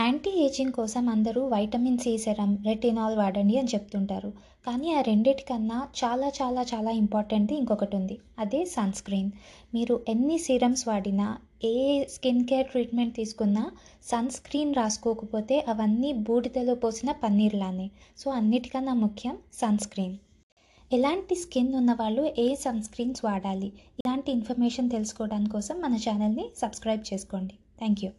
Anti ageing కోసం అందరూ vitamin C serum retinol వాడండి అని చెప్తుంటారు. కానీ ఆ రెండిటికన్నా చాలా చాలా చాలా ఇంపార్టెంట్ది ఇంకొకటి ఉంది అదే సన్ స్క్రీన్ మీరు ఎన్ని సీరమ్స్ వాడినా ఏ స్కిన్ కేర్ ట్రీట్మెంట్ తీసుకున్నా సన్ స్క్రీన్ రాసుకోకపోతే అవన్నీ బూడిదలో పోసిన పన్నీర్లానే. సో అన్నిటికన్నా ముఖ్యం సన్ స్క్రీన్ ఎలాంటి స్కిన్ ఉన్నవాళ్ళు ఏ సన్ స్క్రీన్స్ వాడాలి? ఇలాంటి ఇన్ఫర్మేషన్ తెలుసుకోవడానికి కోసం మన ఛానల్ని సబ్స్క్రైబ్ చేసుకోండి. Thank you